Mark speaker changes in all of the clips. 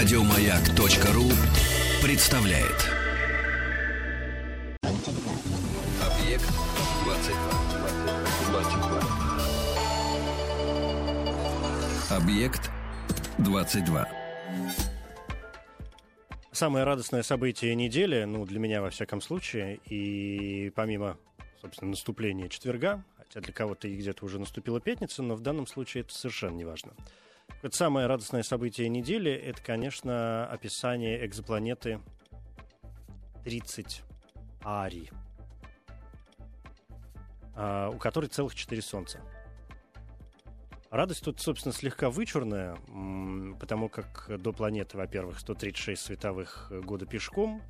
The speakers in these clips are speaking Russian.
Speaker 1: Радиомаяк.ру представляет. Объект 22. Объект 22.
Speaker 2: Самое радостное событие недели, ну, для меня, во всяком случае, и помимо, собственно, наступления четверга, хотя для кого-то и где-то уже наступила пятница, но в данном случае это совершенно не важно. Это самое радостное событие недели, это, конечно, описание экзопланеты 30 Ари, а, у которой целых четыре Солнца. Радость тут, собственно, слегка вычурная, потому как до планеты, во-первых, 136 световых года пешком,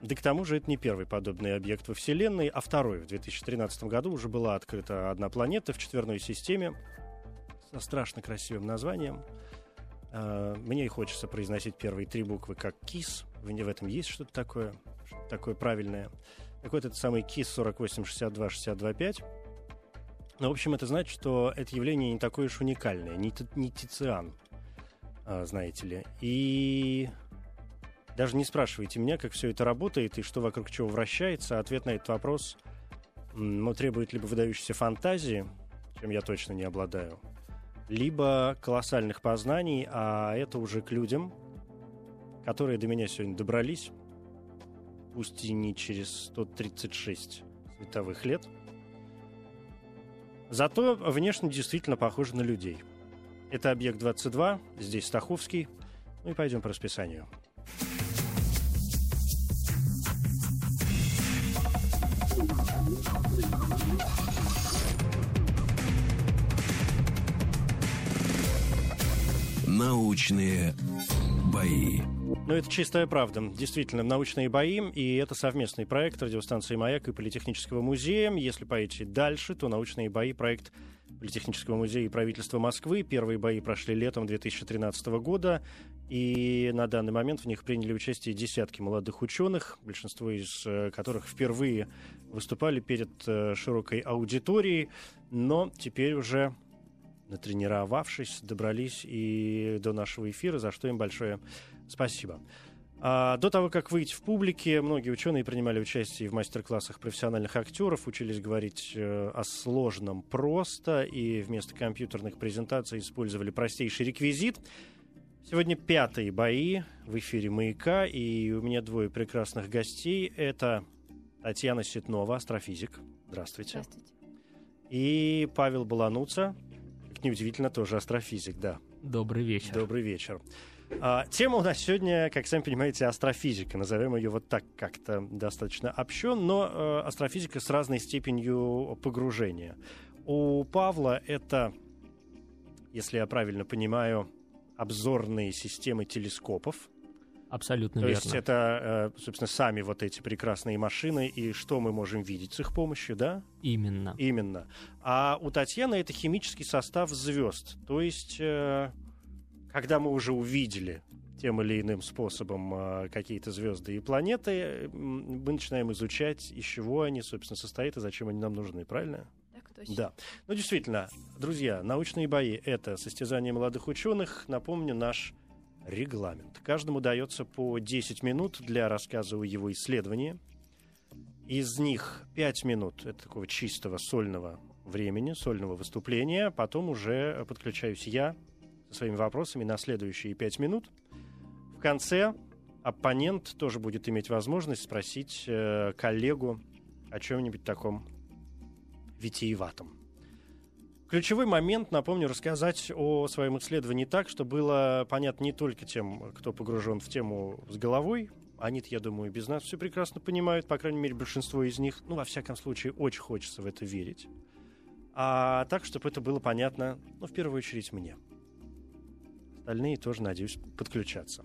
Speaker 2: да к тому же это не первый подобный объект во Вселенной, а второй. В 2013 году уже была открыта одна планета в четверной системе, со страшно красивым названием. А, мне и хочется произносить первые три буквы как КИС. В этом есть что-то такое, что такое правильное. Так вот, это самый КИС 4862-625. Ну, в общем, это значит, что это явление не такое уж уникальное, не, не Тициан, а, знаете ли. И даже не спрашивайте меня, как все это работает и что вокруг чего вращается. Ответ на этот вопрос ну, требует либо выдающейся фантазии, чем я точно не обладаю, либо колоссальных познаний, а это уже к людям, которые до меня сегодня добрались, пусть и не через 136 световых лет. Зато внешне действительно похожи на людей. Это объект 22, здесь Стаховский. Ну и пойдем по расписанию.
Speaker 1: Научные бои.
Speaker 2: Ну, это чистая правда. Действительно, научные бои, и это совместный проект радиостанции «Маяк» и Политехнического музея. Если пойти дальше, то научные бои — проект Политехнического музея и правительства Москвы. Первые бои прошли летом 2013 года, и на данный момент в них приняли участие десятки молодых ученых, большинство из э, которых впервые выступали перед э, широкой аудиторией, но теперь уже натренировавшись, добрались и до нашего эфира, за что им большое спасибо. А, до того, как выйти в публике, многие ученые принимали участие в мастер-классах профессиональных актеров, учились говорить э, о сложном просто, и вместо компьютерных презентаций использовали простейший реквизит. Сегодня пятые бои в эфире «Маяка», и у меня двое прекрасных гостей. Это Татьяна Ситнова, астрофизик. Здравствуйте.
Speaker 3: Здравствуйте.
Speaker 2: И Павел Балануца, неудивительно, тоже астрофизик, да.
Speaker 4: Добрый вечер.
Speaker 2: Добрый вечер. А, тема у нас сегодня, как сами понимаете, астрофизика. Назовем ее вот так как-то достаточно общен, но э, астрофизика с разной степенью погружения. У Павла это, если я правильно понимаю, обзорные системы телескопов.
Speaker 4: Абсолютно
Speaker 2: То
Speaker 4: верно.
Speaker 2: есть это, э, собственно, сами вот эти прекрасные машины и что мы можем видеть с их помощью, да?
Speaker 4: Именно.
Speaker 2: Именно. А у Татьяны это химический состав звезд. То есть, э, когда мы уже увидели тем или иным способом э, какие-то звезды и планеты, мы начинаем изучать, из чего они, собственно, состоят и зачем они нам нужны, правильно?
Speaker 3: Так точно.
Speaker 2: Да. Ну, действительно, друзья, научные бои — это состязание молодых ученых. Напомню, наш регламент. Каждому дается по 10 минут для рассказа о его исследовании. Из них 5 минут — это такого чистого сольного времени, сольного выступления. Потом уже подключаюсь я со своими вопросами на следующие 5 минут. В конце оппонент тоже будет иметь возможность спросить э, коллегу о чем-нибудь таком витиеватом. Ключевой момент, напомню, рассказать о своем исследовании так, чтобы было понятно не только тем, кто погружен в тему с головой. Они-то, я думаю, без нас все прекрасно понимают, по крайней мере, большинство из них. Ну, во всяком случае, очень хочется в это верить. А так, чтобы это было понятно, ну, в первую очередь, мне. Остальные тоже, надеюсь, подключаться.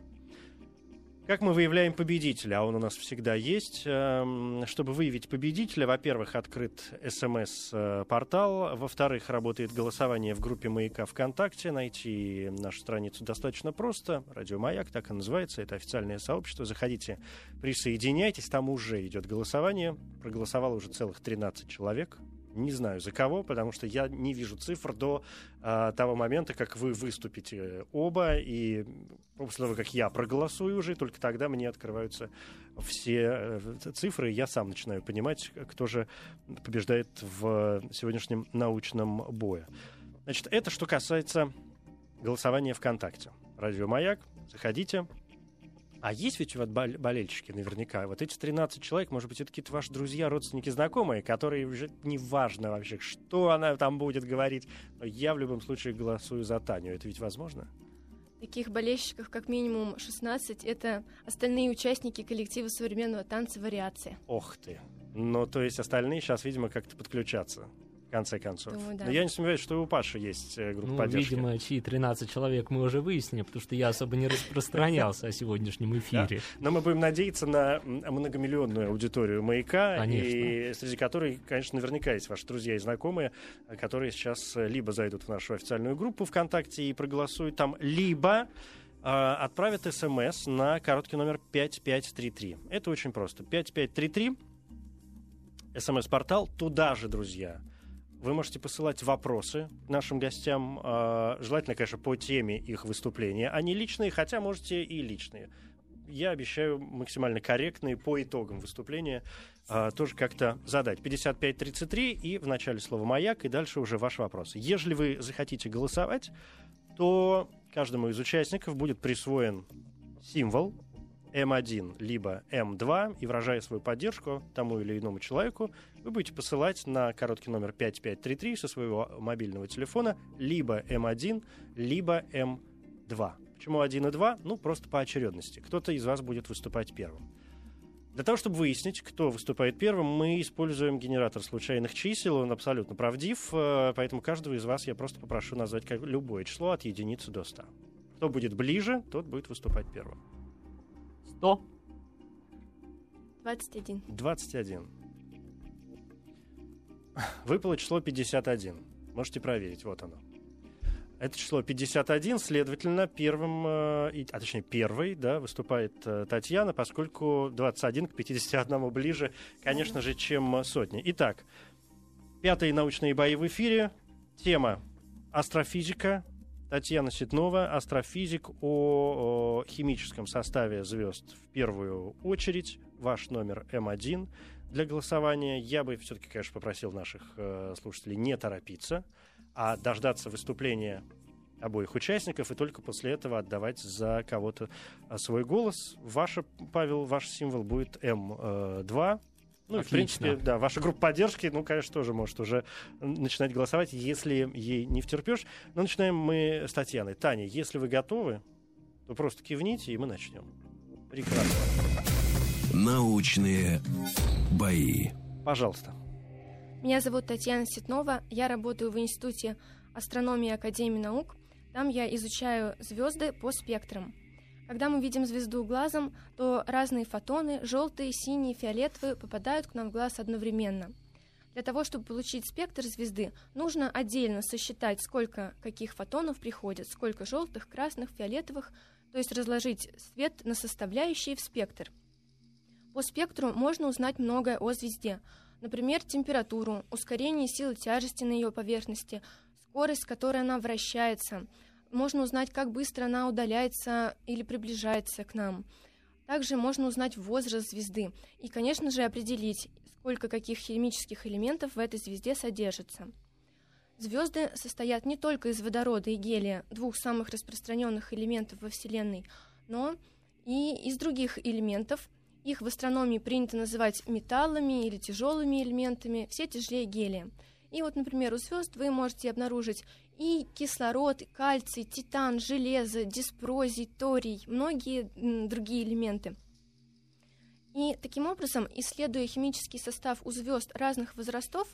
Speaker 2: Как мы выявляем победителя? А он у нас всегда есть. Эм, чтобы выявить победителя, во-первых, открыт СМС-портал. Во-вторых, работает голосование в группе «Маяка ВКонтакте». Найти нашу страницу достаточно просто. Радио «Маяк», так и называется. Это официальное сообщество. Заходите, присоединяйтесь. Там уже идет голосование. Проголосовало уже целых 13 человек. Не знаю за кого, потому что я не вижу цифр до а, того момента, как вы выступите оба, и после того, как я проголосую уже, только тогда мне открываются все э, цифры, и я сам начинаю понимать, кто же побеждает в сегодняшнем научном бое. Значит, это что касается голосования ВКонтакте. Радио Маяк, заходите, а есть ведь у вас болельщики наверняка? Вот эти 13 человек, может быть, это какие-то ваши друзья, родственники, знакомые, которые уже не важно вообще, что она там будет говорить. Но я в любом случае голосую за Таню. Это ведь возможно?
Speaker 3: Таких болельщиков как минимум 16. Это остальные участники коллектива современного танца «Вариации».
Speaker 2: Ох ты. Ну, то есть остальные сейчас, видимо, как-то подключаться в конце концов.
Speaker 3: Думаю, да.
Speaker 2: Но я не сомневаюсь, что и у Паши есть э, группа
Speaker 4: ну,
Speaker 2: поддержки.
Speaker 4: видимо, чьи 13 человек мы уже выяснили, потому что я особо не распространялся о сегодняшнем эфире.
Speaker 2: Но мы будем надеяться на многомиллионную аудиторию «Маяка», и среди которой, конечно, наверняка есть ваши друзья и знакомые, которые сейчас э, либо зайдут в нашу официальную группу ВКонтакте и проголосуют там, либо э, отправят смс на короткий номер 5533. Это очень просто. 5533 смс-портал. Туда же, друзья, вы можете посылать вопросы нашим гостям, э, желательно, конечно, по теме их выступления, а не личные, хотя можете и личные. Я обещаю максимально корректные по итогам выступления э, тоже как-то задать. 5533 и в начале слова «Маяк», и дальше уже ваши вопросы. Если вы захотите голосовать, то каждому из участников будет присвоен символ, М1 либо М2 и выражая свою поддержку тому или иному человеку, вы будете посылать на короткий номер 5533 со своего мобильного телефона либо М1, либо М2. Почему 1 и 2? Ну, просто по очередности. Кто-то из вас будет выступать первым. Для того, чтобы выяснить, кто выступает первым, мы используем генератор случайных чисел. Он абсолютно правдив, э, поэтому каждого из вас я просто попрошу назвать любое число от единицы до 100. Кто будет ближе, тот будет выступать первым.
Speaker 4: 100.
Speaker 3: 21.
Speaker 2: 21. Выпало число 51. Можете проверить, вот оно. Это число 51, следовательно, первым, э, а точнее первой, да, выступает э, Татьяна, поскольку 21 к 51 ближе, конечно же, чем сотни. Итак, пятые научные бои в эфире. Тема астрофизика, Татьяна Ситнова, астрофизик о, о химическом составе звезд в первую очередь. Ваш номер М1 для голосования. Я бы все-таки, конечно, попросил наших э, слушателей не торопиться, а дождаться выступления обоих участников и только после этого отдавать за кого-то э, свой голос. Ваш, Павел, ваш символ будет М2. Ну, Отлично. в принципе, да, ваша группа поддержки, ну, конечно, тоже может уже начинать голосовать, если ей не втерпешь. Но начинаем мы с Татьяной. Таня, если вы готовы, то просто кивните, и мы начнем. Прекрасно.
Speaker 1: Научные бои.
Speaker 2: Пожалуйста.
Speaker 3: Меня зовут Татьяна Ситнова. Я работаю в Институте астрономии Академии наук. Там я изучаю звезды по спектрам. Когда мы видим звезду глазом, то разные фотоны, желтые, синие, фиолетовые, попадают к нам в глаз одновременно. Для того, чтобы получить спектр звезды, нужно отдельно сосчитать, сколько каких фотонов приходит, сколько желтых, красных, фиолетовых, то есть разложить свет на составляющие в спектр. По спектру можно узнать многое о звезде, например, температуру, ускорение силы тяжести на ее поверхности, скорость, с которой она вращается – можно узнать, как быстро она удаляется или приближается к нам. Также можно узнать возраст звезды и, конечно же, определить, сколько каких химических элементов в этой звезде содержится. Звезды состоят не только из водорода и гелия, двух самых распространенных элементов во Вселенной, но и из других элементов. Их в астрономии принято называть металлами или тяжелыми элементами, все тяжелее гелия. И вот, например, у звезд вы можете обнаружить и кислород, кальций, титан, железо, диспрозий, торий, многие другие элементы. И таким образом, исследуя химический состав у звезд разных возрастов,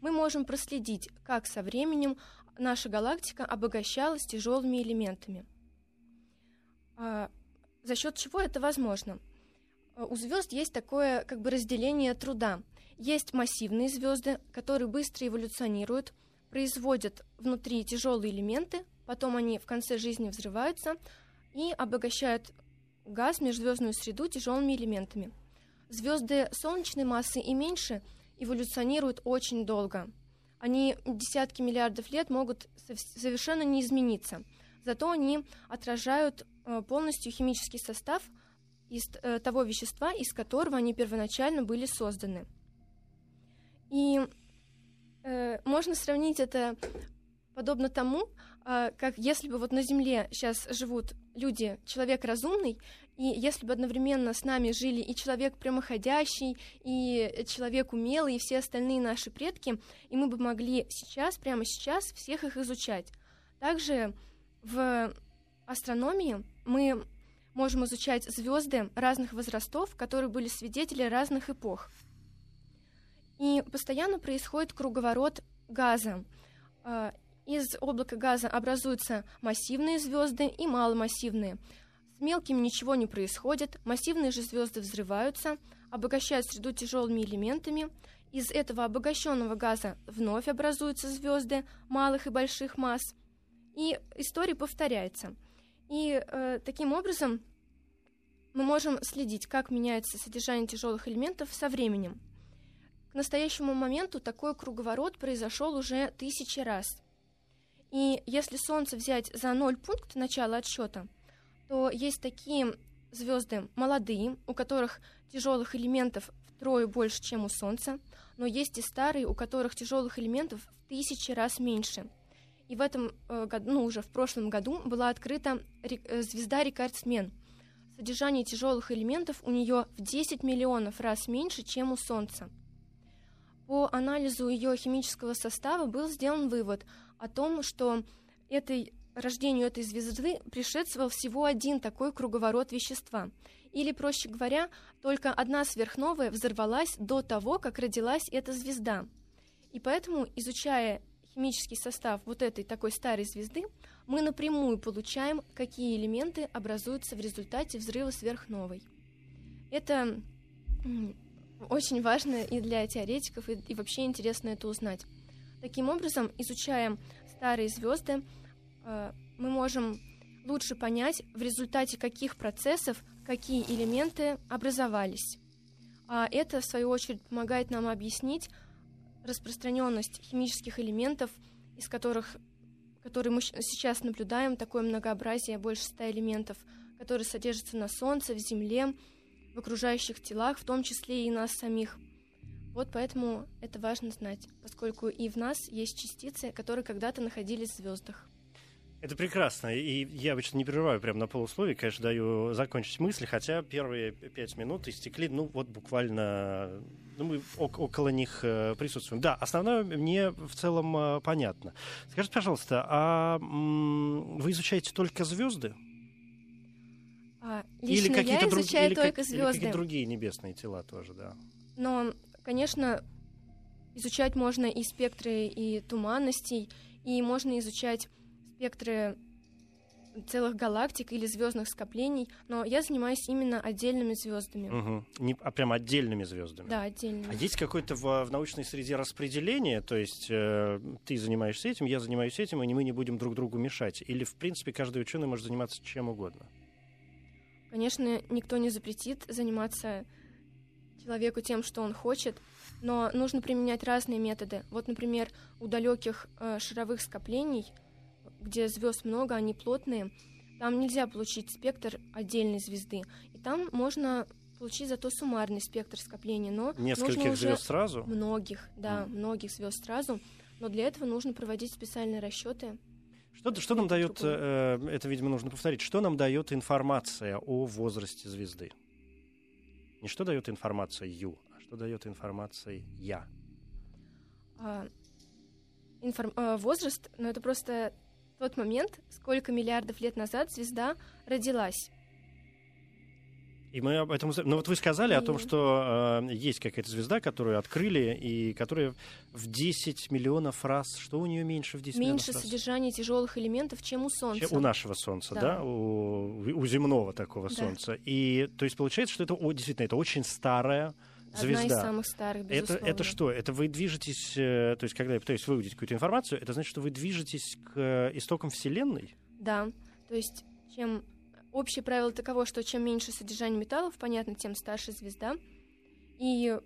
Speaker 3: мы можем проследить, как со временем наша галактика обогащалась тяжелыми элементами. А, за счет чего это возможно? А, у звезд есть такое как бы разделение труда. Есть массивные звезды, которые быстро эволюционируют, производят внутри тяжелые элементы, потом они в конце жизни взрываются и обогащают газ, межзвездную среду тяжелыми элементами. Звезды солнечной массы и меньше эволюционируют очень долго. они десятки миллиардов лет могут совершенно не измениться. Зато они отражают э, полностью химический состав из э, того вещества, из которого они первоначально были созданы. И э, можно сравнить это подобно тому, э, как если бы вот на Земле сейчас живут люди, человек разумный, и если бы одновременно с нами жили и человек прямоходящий, и человек умелый, и все остальные наши предки, и мы бы могли сейчас, прямо сейчас, всех их изучать. Также в астрономии мы можем изучать звезды разных возрастов, которые были свидетели разных эпох. И постоянно происходит круговорот газа. А, из облака газа образуются массивные звезды и маломассивные. С мелкими ничего не происходит, массивные же звезды взрываются, обогащают среду тяжелыми элементами. Из этого обогащенного газа вновь образуются звезды малых и больших масс. И история повторяется. И э, таким образом мы можем следить, как меняется содержание тяжелых элементов со временем. К настоящему моменту такой круговорот произошел уже тысячи раз. И если Солнце взять за ноль пункт начала отсчета, то есть такие звезды молодые, у которых тяжелых элементов втрое больше, чем у Солнца, но есть и старые, у которых тяжелых элементов в тысячи раз меньше. И в этом э, году, ну уже в прошлом году, была открыта э, звезда Рекордсмен – Содержание тяжелых элементов у нее в 10 миллионов раз меньше, чем у Солнца. По анализу ее химического состава был сделан вывод о том, что этой, рождению этой звезды предшествовал всего один такой круговорот вещества. Или, проще говоря, только одна сверхновая взорвалась до того, как родилась эта звезда. И поэтому, изучая химический состав вот этой такой старой звезды, мы напрямую получаем, какие элементы образуются в результате взрыва сверхновой. Это очень важно и для теоретиков, и, и вообще интересно это узнать. Таким образом, изучая старые звезды, э, мы можем лучше понять, в результате каких процессов какие элементы образовались. А это, в свою очередь, помогает нам объяснить распространенность химических элементов, из которых которые мы сейчас наблюдаем, такое многообразие, больше ста элементов, которые содержатся на Солнце, в Земле, в окружающих телах, в том числе и нас самих. Вот поэтому это важно знать, поскольку и в нас есть частицы, которые когда-то находились в звездах.
Speaker 2: Это прекрасно. И я обычно не прерываю прямо на полусловие, конечно, даю закончить мысли, хотя первые пять минут истекли, ну, вот буквально, ну, мы около них э, присутствуем. Да, основное мне в целом э, понятно. Скажите, пожалуйста, а вы изучаете только звезды?
Speaker 3: А, или какие-то друг... или только как... звезды. Или
Speaker 2: какие-то другие небесные тела тоже, да.
Speaker 3: Но, конечно, изучать можно и спектры, и туманностей, и можно изучать спектры целых галактик или звездных скоплений, но я занимаюсь именно отдельными звездами.
Speaker 2: Угу. Не, а прям отдельными звездами.
Speaker 3: Да, отдельными.
Speaker 2: А есть какое-то в, в научной среде распределение, то есть э, ты занимаешься этим, я занимаюсь этим, и мы не будем друг другу мешать? Или в принципе каждый ученый может заниматься чем угодно?
Speaker 3: Конечно, никто не запретит заниматься человеку тем, что он хочет, но нужно применять разные методы. Вот, например, у далеких э, шаровых скоплений – где звезд много, они плотные, там нельзя получить спектр отдельной звезды. И там можно получить зато суммарный спектр скопления, но
Speaker 2: нескольких звезд сразу?
Speaker 3: Многих, да, mm. многих звезд сразу. Но для этого нужно проводить специальные расчеты.
Speaker 2: Что, что нам дает, э, это, видимо, нужно повторить, что нам дает информация о возрасте звезды? Не что дает информация Ю, а что дает информация Я?
Speaker 3: А, информ, а, возраст, ну это просто тот момент, сколько миллиардов лет назад звезда родилась.
Speaker 2: И мы об этом... Ну вот вы сказали и... о том, что э, есть какая-то звезда, которую открыли, и которая в 10 миллионов раз... Что у нее меньше в 10
Speaker 3: меньше
Speaker 2: миллионов раз?
Speaker 3: содержание тяжелых элементов, чем у Солнца. Чем
Speaker 2: у нашего Солнца, да? да? У, у земного такого да. Солнца. И то есть получается, что это действительно это очень старая звезда.
Speaker 3: Одна из самых старых,
Speaker 2: безусловно. Это, это что? Это вы движетесь, э, то есть когда я пытаюсь выудить какую-то информацию, это значит, что вы движетесь к истокам Вселенной?
Speaker 3: Да, то есть чем общее правило таково, что чем меньше содержание металлов, понятно, тем старше звезда. И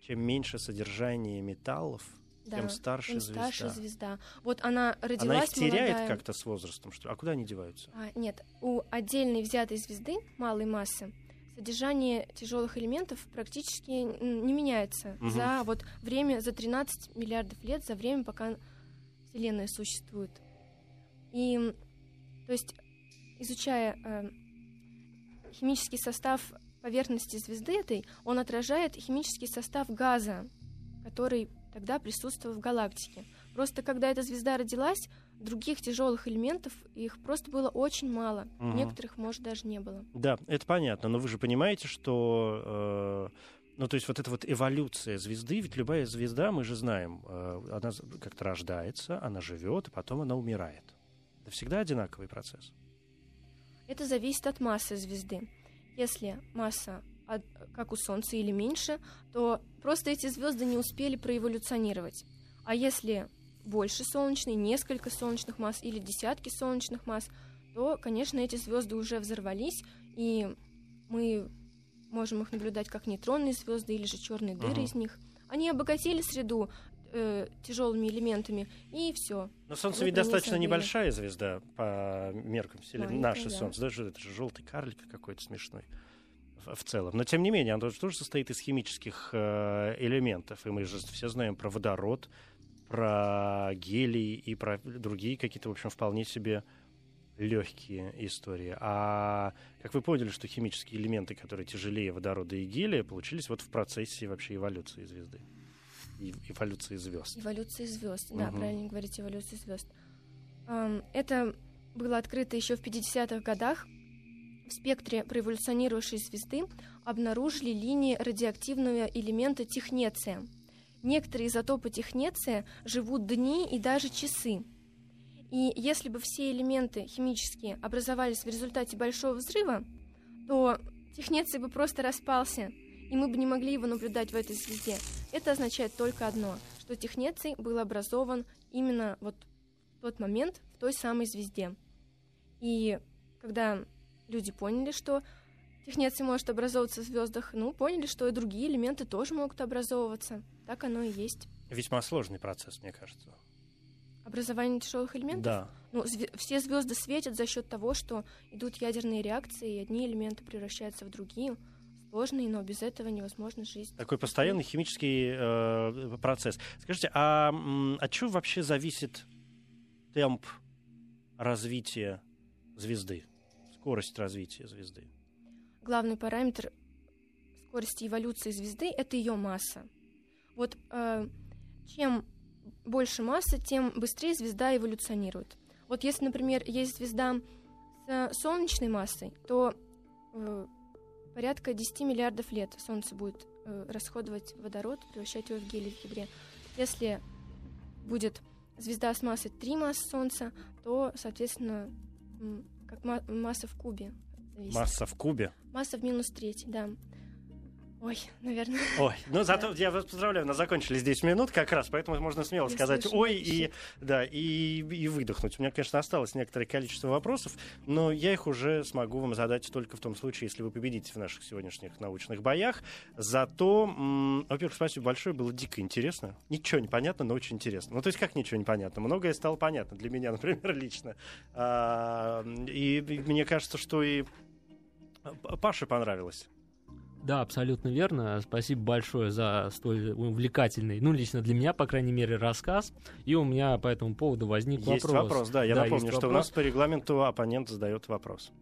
Speaker 2: чем меньше содержание металлов,
Speaker 3: Да,
Speaker 2: тем старше
Speaker 3: тем
Speaker 2: звезда.
Speaker 3: старше звезда. Вот она родилась
Speaker 2: Она их теряет
Speaker 3: молодая.
Speaker 2: как-то с возрастом, что? А куда они деваются?
Speaker 3: А, нет, у отдельной взятой звезды малой массы содержание тяжелых элементов практически не меняется
Speaker 2: Мгм.
Speaker 3: за вот время, за 13 миллиардов лет, за время, пока Вселенная существует. И, то есть, изучая э, химический состав поверхности звезды этой, он отражает химический состав газа, который тогда присутствовал в галактике. Просто когда эта звезда родилась, других тяжелых элементов их просто было очень мало.
Speaker 2: Мгм.
Speaker 3: Некоторых, может, даже не было.
Speaker 2: Да, это понятно, но вы же понимаете, что... э, ну, то есть вот эта вот эволюция звезды, ведь любая звезда, мы же знаем, э, она как-то рождается, она живет, и потом она умирает. Это всегда одинаковый процесс.
Speaker 3: Это зависит от массы звезды. Если масса от- как у Солнца или меньше, то просто эти звезды не успели проэволюционировать. А если больше солнечной, несколько солнечных масс или десятки солнечных масс, то, конечно, эти звезды уже взорвались, и мы можем их наблюдать как нейтронные звезды или же черные дыры
Speaker 2: Мгм.
Speaker 3: из них. Они обогатили среду тяжелыми элементами, и все.
Speaker 2: Но Солнце
Speaker 3: Вот
Speaker 2: ведь достаточно
Speaker 3: забыли.
Speaker 2: небольшая звезда по меркам Вселенной.
Speaker 3: Маленькая,
Speaker 2: Наше
Speaker 3: да.
Speaker 2: Солнце, даже это же желтый карлик какой-то смешной в, в целом. Но тем не менее, оно тоже состоит из химических э, элементов. И мы же все знаем про водород, про гелий и про другие какие-то, в общем, вполне себе легкие истории. А как вы поняли, что химические элементы, которые тяжелее водорода и гелия, получились вот в процессе вообще эволюции звезды? И эволюции звезд.
Speaker 3: Эволюция звезд. Да,
Speaker 2: Мгм.
Speaker 3: правильно говорить, эволюция звезд. Это было открыто еще в 50-х годах. В спектре проэволюционирующей звезды обнаружили линии радиоактивного элемента технеция. Некоторые изотопы технеция живут дни и даже часы. И если бы все элементы химические образовались в результате большого взрыва, то технеций бы просто распался, и мы бы не могли его наблюдать в этой звезде. Это означает только одно, что технеций был образован именно вот в тот момент в той самой звезде. И когда люди поняли, что технеций может образовываться в звездах, ну, поняли, что и другие элементы тоже могут образовываться. Так оно и есть.
Speaker 2: Весьма сложный процесс, мне кажется.
Speaker 3: Образование тяжелых элементов.
Speaker 2: Да.
Speaker 3: Ну, зве- все звезды светят за счет того, что идут ядерные реакции, и одни элементы превращаются в другие. Сложные, но без этого невозможна жизнь.
Speaker 2: Такой постоянный химический э, процесс. Скажите, а м, от чего вообще зависит темп развития звезды? Скорость развития звезды?
Speaker 3: Главный параметр скорости эволюции звезды это ее масса. Вот э, чем больше масса, тем быстрее звезда эволюционирует. Вот если, например, есть звезда с солнечной массой, то э, порядка 10 миллиардов лет Солнце будет э, расходовать водород, превращать его в гелий в ядре. Если будет звезда с массой 3 массы Солнца, то, соответственно, как ма- масса в кубе. Зависит.
Speaker 2: Масса в кубе?
Speaker 3: Масса в минус треть, да. Ой, наверное.
Speaker 2: Ой, ну зато я вас поздравляю, у нас закончились 10 минут как раз, поэтому можно смело
Speaker 3: Я
Speaker 2: сказать
Speaker 3: слышу
Speaker 2: ой и, да, и, и выдохнуть. У меня, конечно, осталось некоторое количество вопросов, но я их уже смогу вам задать только в том случае, если вы победите в наших сегодняшних научных боях. Зато, во-первых, спасибо большое, было дико интересно. Ничего не понятно, но очень интересно. Ну, то есть как ничего не понятно? Многое стало понятно для меня, например, лично. А, и мне кажется, что и Паше понравилось.
Speaker 4: Да, абсолютно верно. Спасибо большое за столь увлекательный, ну, лично для меня, по крайней мере, рассказ. И у меня по этому поводу возник
Speaker 2: Есть
Speaker 4: вопрос.
Speaker 2: вопрос, да. Я
Speaker 4: Да,
Speaker 2: напомню,
Speaker 4: есть
Speaker 2: что у
Speaker 4: вопрос.
Speaker 2: нас по регламенту оппонент задает вопрос.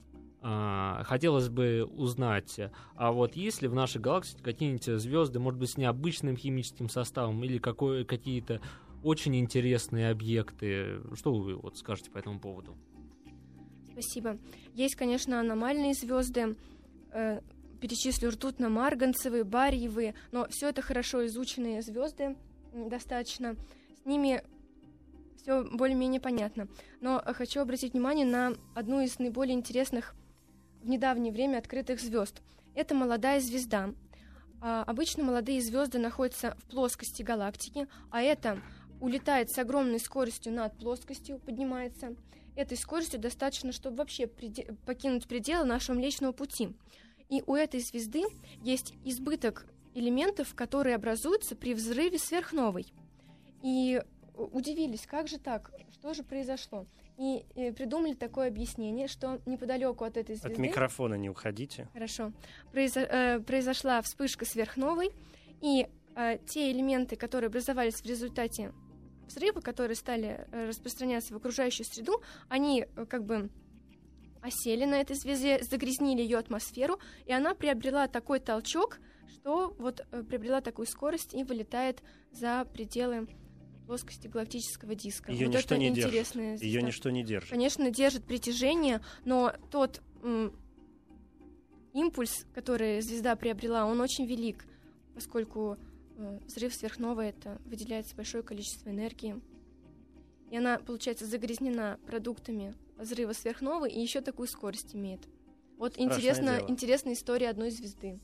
Speaker 4: А, хотелось бы узнать, а вот есть ли в нашей галактике какие-нибудь звезды, может быть, с необычным химическим составом или какие-то очень интересные объекты? Что вы вот скажете по этому поводу?
Speaker 3: Спасибо. Есть, конечно, аномальные звезды. Э, перечислю ртутно-марганцевые, барьевые, но все это хорошо изученные звезды достаточно. С ними все более-менее понятно. Но хочу обратить внимание на одну из наиболее интересных в недавнее время открытых звезд. Это молодая звезда. А, обычно молодые звезды находятся в плоскости галактики, а это улетает с огромной скоростью над плоскостью, поднимается. Этой скоростью достаточно, чтобы вообще преде- покинуть пределы нашего Млечного Пути. И у этой звезды есть избыток элементов, которые образуются при взрыве сверхновой. и удивились, как же так, что же произошло. И, и придумали такое объяснение, что неподалеку от этой звезды...
Speaker 2: От микрофона не уходите.
Speaker 3: Хорошо. Произо, э, произошла вспышка сверхновой, и э, те элементы, которые образовались в результате взрыва, которые стали э, распространяться в окружающую среду, они э, как бы осели на этой звезде, загрязнили ее атмосферу, и она приобрела такой толчок, что вот э, приобрела такую скорость и вылетает за пределы плоскости галактического диска.
Speaker 2: Ее
Speaker 3: вот
Speaker 2: ничто не держит. Ее ничто не держит.
Speaker 3: Конечно, держит притяжение, но тот м, импульс, который звезда приобрела, он очень велик, поскольку взрыв сверхновой это выделяется большое количество энергии. И она, получается, загрязнена продуктами взрыва сверхновой и еще такую скорость имеет. Вот
Speaker 2: Страшное
Speaker 3: интересно,
Speaker 2: дело.
Speaker 3: интересная история одной звезды.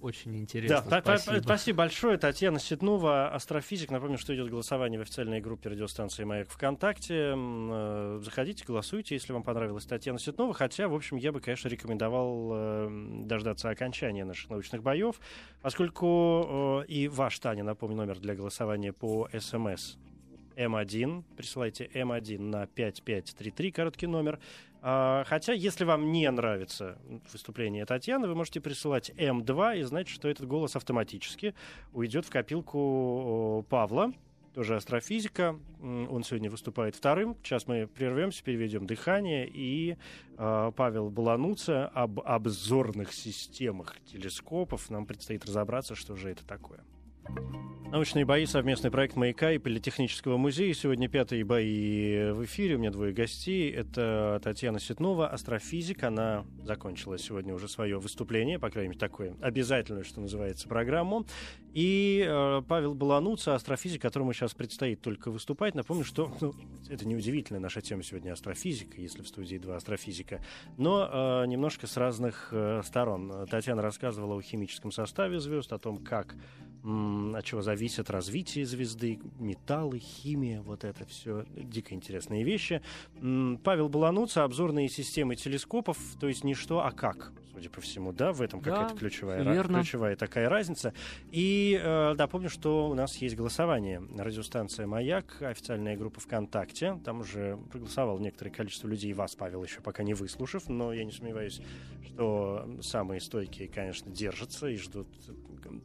Speaker 4: Очень
Speaker 2: Да,
Speaker 4: интересно.
Speaker 2: та-
Speaker 4: спасибо.
Speaker 2: спасибо большое. Татьяна Ситнова, астрофизик. Напомню, что идет голосование в официальной группе радиостанции «Маяк» ВКонтакте. Э, Заходите, голосуйте, если вам понравилась Татьяна Ситнова. Хотя, в общем, я бы, конечно, рекомендовал э, дождаться окончания наших научных боев, поскольку э, и ваш, Таня, напомню, номер для голосования по СМС М1. Присылайте М1 на 5533, короткий номер. А, Хотя, если вам не нравится выступление Татьяны, вы можете присылать М2 и знать, что этот голос автоматически уйдет в копилку Павла, тоже астрофизика. Он сегодня выступает вторым. Сейчас мы прервемся, переведем дыхание. И э, Павел Балануца об обзорных системах телескопов. Нам предстоит разобраться, что же это такое. Научные бои, совместный проект «Маяка» и Политехнического музея. Сегодня пятые бои в эфире. У меня двое гостей. Это Татьяна Ситнова, астрофизик. Она закончила сегодня уже свое выступление, по крайней мере, такое обязательное, что называется, программу. И э, Павел Балануца, астрофизик, которому сейчас предстоит только выступать. Напомню, что ну, это неудивительная наша тема сегодня астрофизика, если в студии два астрофизика, но э, немножко с разных э, сторон. Татьяна рассказывала о химическом составе звезд, о том, как м, от чего зависит развитие звезды, металлы, химия, вот это все дико интересные вещи. М, Павел Балануца, обзорные системы телескопов, то есть не что, а как, судя по всему, да, в этом
Speaker 4: Да,
Speaker 2: какая-то ключевая,
Speaker 4: верно.
Speaker 2: ключевая такая разница. И э, напомню, что у нас есть голосование. Радиостанция «Маяк», официальная группа ВКонтакте. Там уже проголосовало некоторое количество людей, вас, Павел, еще пока не выслушав, но я не сомневаюсь, что самые стойкие, конечно, держатся и ждут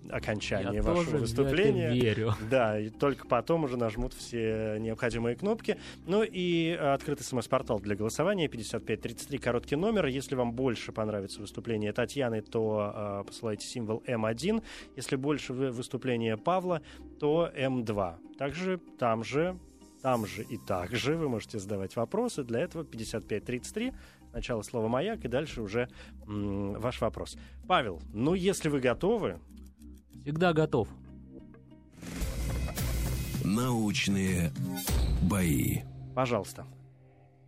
Speaker 2: окончания
Speaker 4: Я
Speaker 2: вашего выступления.
Speaker 4: верю.
Speaker 2: Да, и только потом уже нажмут все необходимые кнопки. Ну и э, открытый смс-портал для голосования 5533, короткий номер. Если вам больше понравится выступление Татьяны, то э, посылайте символ М1. Если больше вы- выступления Павла, то М2. Также там же, там же и так же вы можете задавать вопросы. Для этого 5533. Сначала слово «Маяк» и дальше уже м, ваш вопрос. Павел, ну если вы готовы,
Speaker 4: Всегда готов.
Speaker 1: Научные бои.
Speaker 2: пожалуйста.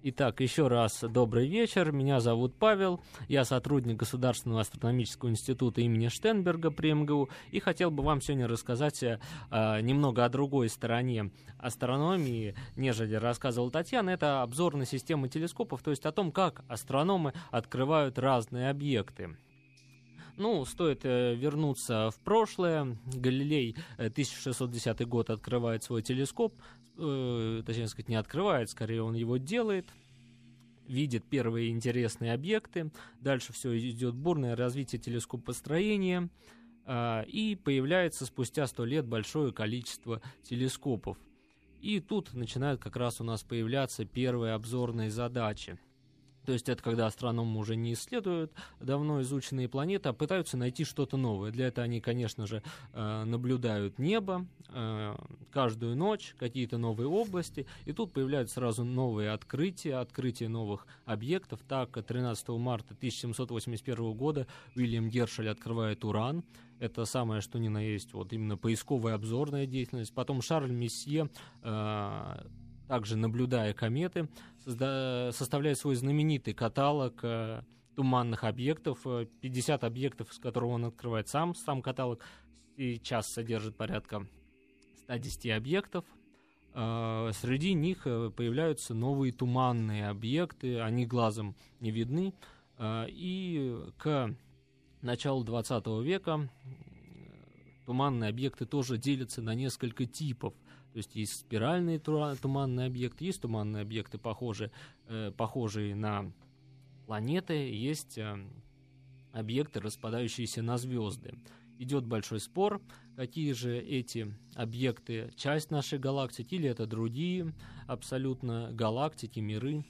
Speaker 4: Итак, еще раз добрый вечер. Меня зовут Павел. Я сотрудник Государственного астрономического института имени Штенберга при МГУ. И хотел бы вам сегодня рассказать э, немного о другой стороне астрономии, нежели рассказывала Татьяна. Это обзорная система телескопов, то есть о том, как астрономы открывают разные объекты. Ну, стоит э, вернуться в прошлое. Галилей э, 1610 год открывает свой телескоп. Э, точнее сказать, не открывает, скорее он его делает. Видит первые интересные объекты. Дальше все идет бурное развитие телескопостроения. а, и появляется спустя сто лет большое количество телескопов. И тут начинают как раз у нас появляться первые обзорные задачи. То есть это когда астрономы уже не исследуют давно изученные планеты, а пытаются найти что-то новое. Для этого они, конечно же, э, наблюдают небо э, каждую ночь, какие-то новые области. И тут появляются сразу новые открытия, открытие новых объектов. Так, 13 марта 1781 года Уильям Гершель открывает Уран. Это самое, что ни на есть, вот именно поисковая обзорная деятельность. Потом Шарль Месье э, также наблюдая кометы, созда- составляет свой знаменитый каталог э, туманных объектов, э, 50 объектов, с которого он открывает сам. Сам каталог сейчас содержит порядка 110 объектов. Э, Среди них э, появляются новые туманные объекты, они глазом не видны. Э, И к началу 20 века э, туманные объекты тоже делятся на несколько типов. То есть есть спиральные туманные объекты, есть туманные объекты, похожие, э, похожие на планеты, есть э, объекты, распадающиеся на звезды. Идет большой спор, какие же эти объекты часть нашей галактики, или это другие абсолютно галактики, миры.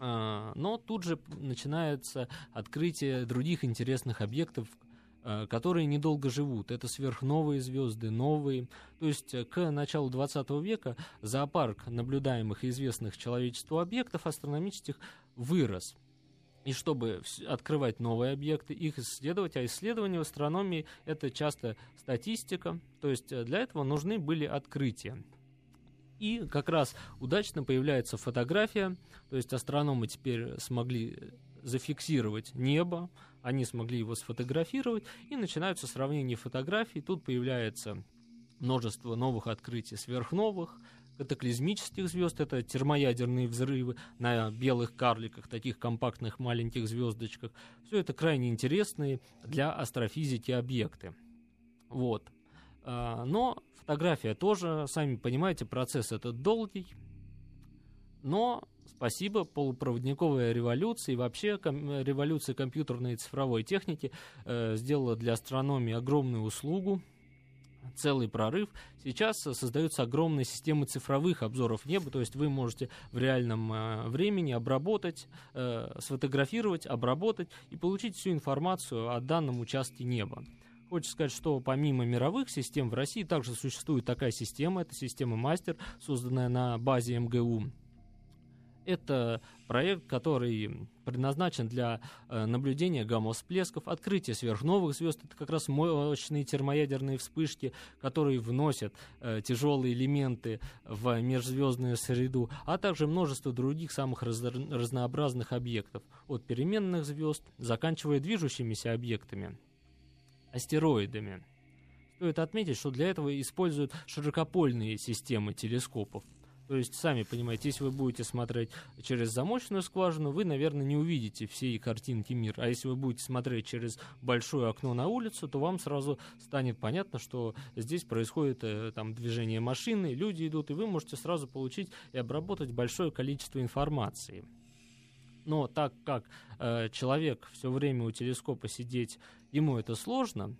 Speaker 4: А, но тут же начинается открытие других интересных объектов, которые недолго живут. Это сверхновые звезды, новые. То есть э, к началу 20 века зоопарк наблюдаемых и известных человечеству объектов астрономических вырос. И чтобы открывать новые объекты, их исследовать, а исследования в астрономии это часто статистика, то есть э, для этого нужны были открытия. И как раз удачно появляется фотография, то есть астрономы теперь смогли зафиксировать небо, они смогли его сфотографировать, и начинаются сравнения фотографий. Тут появляется множество новых открытий сверхновых, катаклизмических звезд, это термоядерные взрывы на белых карликах, таких компактных маленьких звездочках. Все это крайне интересные для астрофизики объекты. Вот. А, но фотография тоже, сами понимаете, процесс этот долгий. Но спасибо полупроводниковой революции и вообще ком- революция компьютерной и цифровой техники э, сделала для астрономии огромную услугу целый прорыв. Сейчас создаются огромные системы цифровых обзоров неба, то есть вы можете в реальном э, времени обработать, э, сфотографировать, обработать и получить всю информацию о данном участке неба. Хочется сказать, что помимо мировых систем в России также существует такая система, это система Мастер, созданная на базе МГУ. Это проект, который предназначен для э, наблюдения гамма-всплесков, открытия сверхновых звезд. Это как раз мощные термоядерные вспышки, которые вносят э, тяжелые элементы в межзвездную среду, а также множество других самых раз разнообразных объектов, от переменных звезд, заканчивая движущимися объектами, астероидами. Стоит отметить, что для этого используют широкопольные системы телескопов. То есть, сами понимаете, если вы будете смотреть через замочную скважину, вы, наверное, не увидите всей картинки мира. А если вы будете смотреть через большое окно на улицу, то вам сразу станет понятно, что здесь происходит э, там движение машины, люди идут, и вы можете сразу получить и обработать большое количество информации. Но так как э, человек все время у телескопа сидеть, ему это сложно,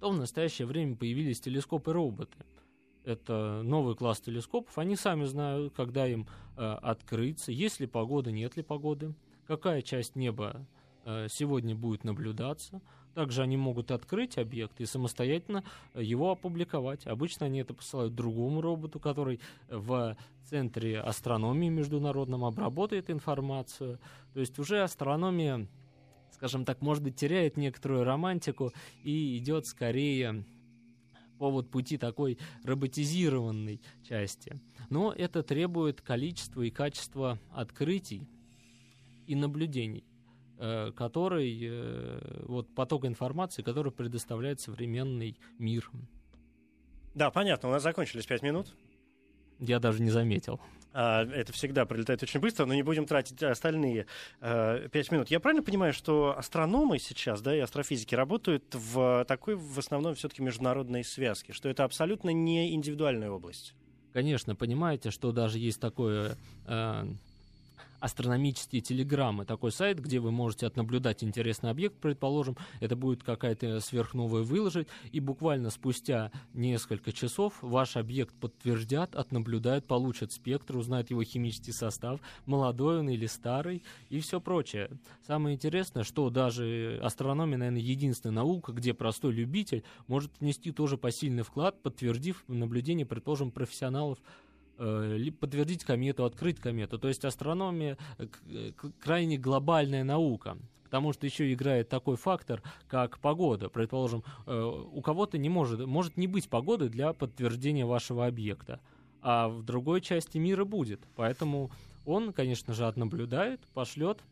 Speaker 4: то в настоящее время появились телескопы-роботы это новый класс телескопов, они сами знают, когда им э, открыться, есть ли погода, нет ли погоды, какая часть неба э, сегодня будет наблюдаться. Также они могут открыть объект и самостоятельно его опубликовать. Обычно они это посылают другому роботу, который в центре астрономии международном обработает информацию. То есть уже астрономия, скажем так, может быть, теряет некоторую романтику и идет скорее повод пути такой роботизированной части. Но это требует количества и качества открытий и наблюдений, э, который, э, вот поток информации, который предоставляет современный мир.
Speaker 2: Да, понятно, у нас закончились пять минут.
Speaker 4: Я даже не заметил.
Speaker 2: А, это всегда прилетает очень быстро, но не будем тратить остальные э, пять минут. Я правильно понимаю, что астрономы сейчас, да, и астрофизики работают в такой, в основном, все-таки международной связке, что это абсолютно не индивидуальная область?
Speaker 4: Конечно, понимаете, что даже есть такое э, астрономические телеграммы. Такой сайт, где вы можете отнаблюдать интересный объект, предположим, это будет какая-то сверхновая выложить, и буквально спустя несколько часов ваш объект подтвердят, отнаблюдают, получат спектр, узнают его химический состав, молодой он или старый, и все прочее. Самое интересное, что даже астрономия, наверное, единственная наука, где простой любитель может внести тоже посильный вклад, подтвердив наблюдение, предположим, профессионалов либо подтвердить комету, открыть комету. То есть астрономия э, крайне глобальная наука. Потому что еще играет такой фактор, как погода. Предположим, э, у кого-то не может, может не быть погоды для подтверждения вашего объекта, а в другой части мира будет. Поэтому он, конечно же, отнаблюдает, пошлет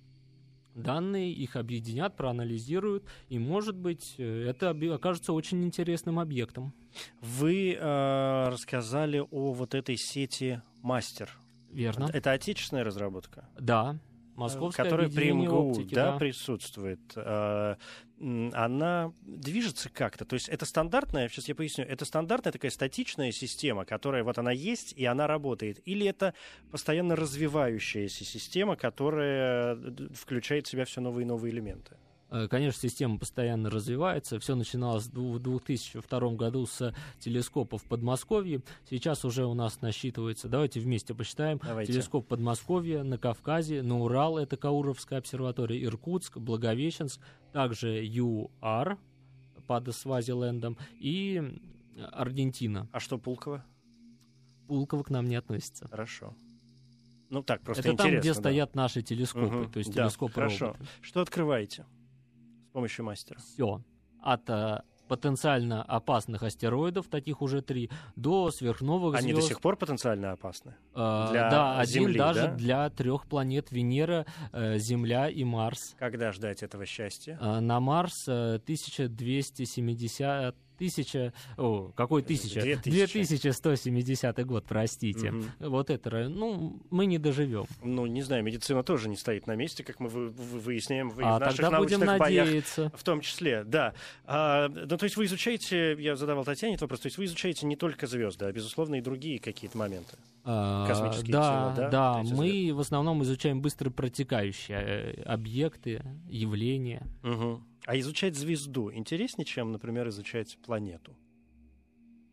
Speaker 4: данные, их объединят, проанализируют, и, может быть, это окажется очень интересным объектом.
Speaker 2: Вы э, рассказали о вот этой сети «Мастер».
Speaker 4: Верно.
Speaker 2: Это отечественная разработка?
Speaker 4: Да. Московское
Speaker 2: которая при МГУ
Speaker 4: оптики,
Speaker 2: да,
Speaker 4: да.
Speaker 2: присутствует, э, м, она движется как-то. То есть это стандартная, сейчас я поясню, это стандартная такая статичная система, которая вот она есть и она работает. Или это постоянно развивающаяся система, которая д- включает в себя все новые и новые элементы?
Speaker 4: Э, Конечно, система постоянно развивается. Все начиналось в дву- в 2002 году с телескопа в Подмосковье. Сейчас уже у нас насчитывается, давайте вместе посчитаем,
Speaker 2: Давайте.
Speaker 4: телескоп Подмосковья на Кавказе, на Урал, это Кауровская обсерватория, Иркутск, Благовещенск, также ЮАР под Свазилендом и Аргентина.
Speaker 2: А что Пулково?
Speaker 4: Пулково к нам не относится.
Speaker 2: Хорошо. Ну так, просто
Speaker 4: это там,
Speaker 2: интересно.
Speaker 4: где
Speaker 2: да.
Speaker 4: стоят наши телескопы,
Speaker 2: Мгм.
Speaker 4: то есть
Speaker 2: Да,
Speaker 4: телескопы
Speaker 2: Хорошо.
Speaker 4: роботы.
Speaker 2: Что открываете помощью мастера?
Speaker 4: все. От э, потенциально опасных астероидов, таких уже три, до сверхновых
Speaker 2: Они
Speaker 4: звезд.
Speaker 2: до сих пор потенциально опасны?
Speaker 4: Э,
Speaker 2: для
Speaker 4: да, один
Speaker 2: Земли,
Speaker 4: даже
Speaker 2: да?
Speaker 4: для трех планет Венера, э, Земля и Марс.
Speaker 2: Когда ждать этого счастья?
Speaker 4: Э, на Марс э, 1270 тысяча, о, какой тысяча?
Speaker 2: 2000.
Speaker 4: 2170 год, простите.
Speaker 2: Мгм.
Speaker 4: Вот это, ну, мы не доживем.
Speaker 2: Ну, не знаю, медицина тоже не стоит на месте, как мы вы- вы- выясняем в,
Speaker 4: А
Speaker 2: в наших
Speaker 4: тогда будем
Speaker 2: научных боях.
Speaker 4: надеяться.
Speaker 2: В том числе, да. А, ну, то есть вы изучаете, я задавал Татьяне этот вопрос, то есть вы изучаете не только звезды, а, безусловно, и другие какие-то моменты.
Speaker 4: А,
Speaker 2: Космические
Speaker 4: да,
Speaker 2: тела, да,
Speaker 4: да, мы в основном изучаем быстро протекающие э, объекты, явления.
Speaker 2: Мгм. А изучать звезду интереснее, чем, например, изучать планету?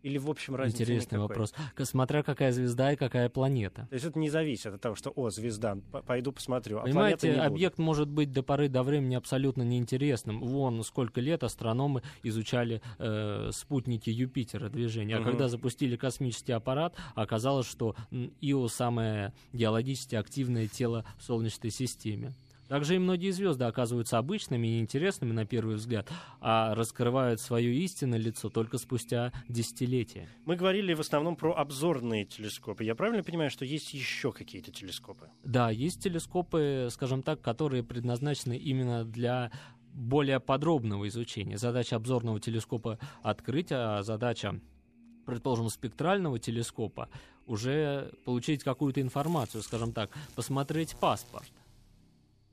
Speaker 2: Или, в общем, разницы
Speaker 4: Интересный
Speaker 2: никакой?
Speaker 4: вопрос. Смотря какая звезда и какая планета.
Speaker 2: То есть это не зависит от того, что, о, звезда, пойду посмотрю, а
Speaker 4: Понимаете,
Speaker 2: не буду.
Speaker 4: объект может быть до поры до времени абсолютно неинтересным. Вон сколько лет астрономы изучали э, спутники Юпитера движения. А
Speaker 2: Мгм.
Speaker 4: когда запустили космический аппарат, оказалось, что Ио самое геологически активное тело в Солнечной системе. Также и многие звезды оказываются обычными и интересными на первый взгляд, а раскрывают свое истинное лицо только спустя десятилетия.
Speaker 2: Мы говорили в основном про обзорные телескопы. Я правильно понимаю, что есть еще какие-то телескопы?
Speaker 4: Да, есть телескопы, скажем так, которые предназначены именно для более подробного изучения. Задача обзорного телескопа открыть, а задача, предположим, спектрального телескопа уже получить какую-то информацию, скажем так, посмотреть паспорт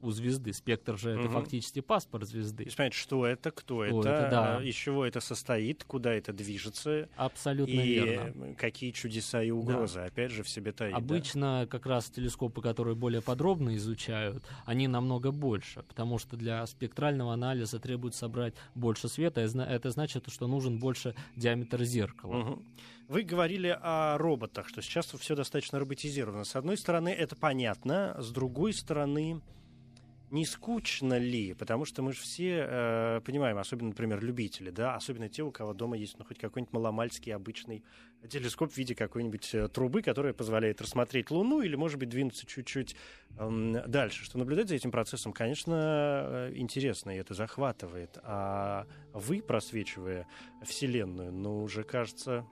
Speaker 4: у звезды. Спектр же это
Speaker 2: Мгм.
Speaker 4: фактически паспорт звезды.
Speaker 2: И понять, что это, кто
Speaker 4: Кто
Speaker 2: это,
Speaker 4: это, да.
Speaker 2: а, из чего это состоит, куда это движется,
Speaker 4: Абсолютно
Speaker 2: и
Speaker 4: верно.
Speaker 2: какие чудеса и угрозы, опять же, в себе таит. да?
Speaker 4: Обычно как раз телескопы, которые более подробно изучают, они намного больше, потому что для спектрального анализа требуется собрать больше света, это значит, что нужен больше диаметр зеркала.
Speaker 2: Мгм. Вы говорили о роботах, что сейчас все достаточно роботизировано. С одной стороны, это понятно, с другой стороны, не скучно ли? Потому что мы же все э, понимаем, особенно, например, любители, да, особенно те, у кого дома есть ну, хоть какой-нибудь маломальский обычный телескоп в виде какой-нибудь э, трубы, которая позволяет рассмотреть Луну или, может быть, двинуться чуть-чуть эм, дальше. Что наблюдать за этим процессом, конечно, э, интересно, и это захватывает. А вы, просвечивая Вселенную, ну, уже кажется...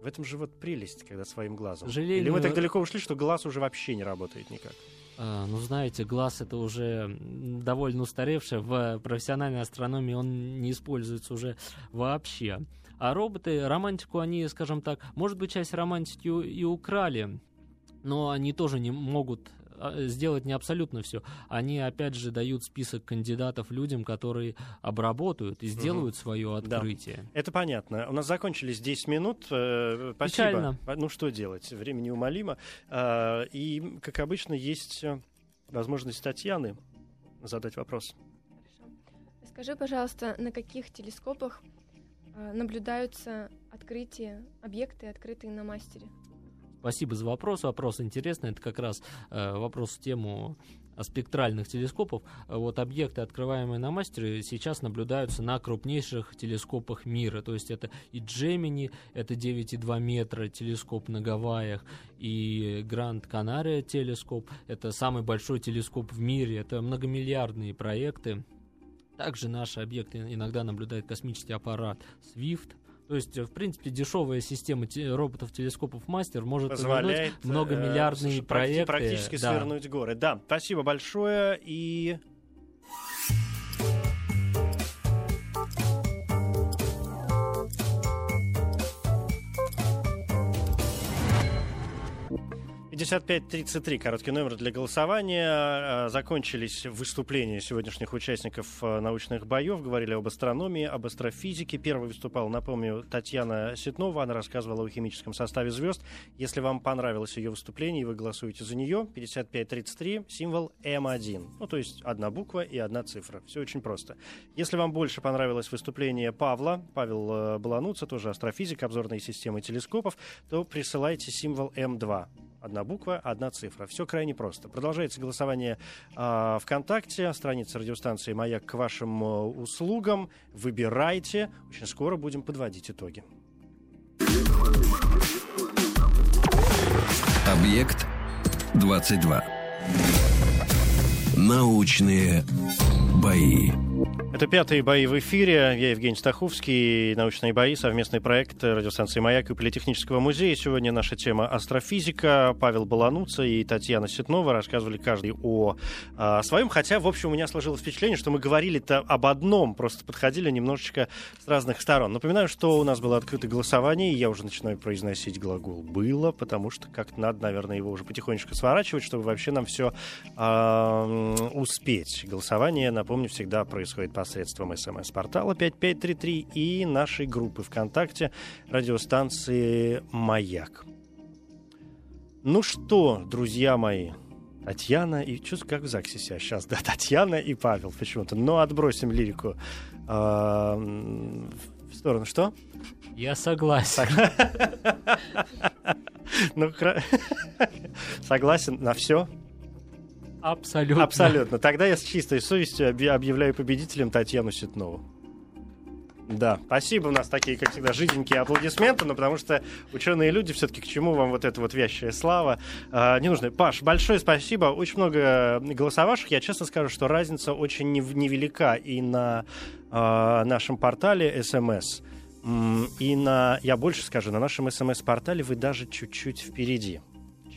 Speaker 2: В этом же вот прелесть, когда своим глазом.
Speaker 4: Сожалению,
Speaker 2: Или мы так далеко ушли, что глаз уже вообще не работает никак.
Speaker 4: А, ну, знаете, глаз это уже довольно устаревшее. В профессиональной астрономии он не используется уже вообще. А роботы, романтику они, скажем так, может быть, часть романтики и украли, но они тоже не могут сделать не абсолютно все. Они, опять же, дают список кандидатов людям, которые обработают и сделают свое
Speaker 2: Да.
Speaker 4: открытие.
Speaker 2: Это понятно. У нас закончились 10 минут. Э, Спасибо.
Speaker 4: Печально.
Speaker 2: Ну что делать? Время неумолимо. А, И, как обычно, есть э, возможность Татьяны задать вопрос.
Speaker 3: Хорошо. Скажи, пожалуйста, на каких телескопах а, наблюдаются открытия, объекты, открытые на мастере?
Speaker 4: Спасибо за вопрос. Вопрос интересный. Это как раз э, вопрос в тему э, спектральных телескопов. Э, Вот объекты, открываемые на мастере, сейчас наблюдаются на крупнейших телескопах мира. То есть это и Джемини, это 9,2 метра телескоп на Гавайях, и Гранд Канария телескоп. Это самый большой телескоп в мире. Это многомиллиардные проекты. Также наши объекты иногда наблюдает космический аппарат SWIFT. То есть, э, в принципе, дешевая система те- роботов-телескопов мастер может
Speaker 2: Позволяет
Speaker 4: повернуть многомиллиардные
Speaker 2: э,
Speaker 4: проекты.
Speaker 2: практически
Speaker 4: да.
Speaker 2: свернуть горы. Да, спасибо большое. И 5533, короткий номер для голосования. А, закончились выступления сегодняшних участников а, научных боев. Говорили об астрономии, об астрофизике. Первый выступал, напомню, Татьяна Ситнова. Она рассказывала о химическом составе звезд. Если вам понравилось ее выступление, и вы голосуете за нее, 5533, символ М1. Ну, то есть одна буква и одна цифра. Все очень просто. Если вам больше понравилось выступление Павла, Павел э, Балануца, тоже астрофизик, обзорные системы телескопов, то присылайте символ М2. Одна буква, одна цифра. Все крайне просто. Продолжается голосование э, ВКонтакте, страница радиостанции «Маяк» к вашим э, услугам. Выбирайте. Очень скоро будем подводить итоги.
Speaker 1: Объект 22. Научные бои.
Speaker 2: Это пятые бои в эфире. Я Евгений Стаховский. Научные бои. Совместный проект радиостанции «Маяк» и Политехнического музея. Сегодня наша тема астрофизика. Павел Балануца и Татьяна Ситнова рассказывали каждый о, о своем. Хотя, в общем, у меня сложилось впечатление, что мы говорили-то об одном, просто подходили немножечко с разных сторон. Напоминаю, что у нас было открытое голосование, и я уже начинаю произносить глагол «было», потому что как-то надо, наверное, его уже потихонечку сворачивать, чтобы вообще нам все э, успеть. Голосование, напомню, всегда происходит по посредством смс-портала 5533 и нашей группы ВКонтакте радиостанции «Маяк». Ну что, друзья мои, Татьяна и... Чувствую, как в ЗАГСе себя сейчас, да, Татьяна и Павел почему-то. Но отбросим лирику э, в сторону. Что?
Speaker 4: Я согласен.
Speaker 2: Ну, согласен на все.
Speaker 4: Абсолютно.
Speaker 2: Абсолютно. Тогда я с чистой совестью объявляю победителем Татьяну Ситнову. Да, спасибо. У нас такие, как всегда, жиденькие аплодисменты, но потому что ученые люди, все-таки к чему вам вот эта вот вящая слава а, не нужно. Паш, большое спасибо. Очень много голосовавших. Я честно скажу, что разница очень невелика и на а, нашем портале СМС, и на, я больше скажу, на нашем СМС-портале вы даже чуть-чуть впереди.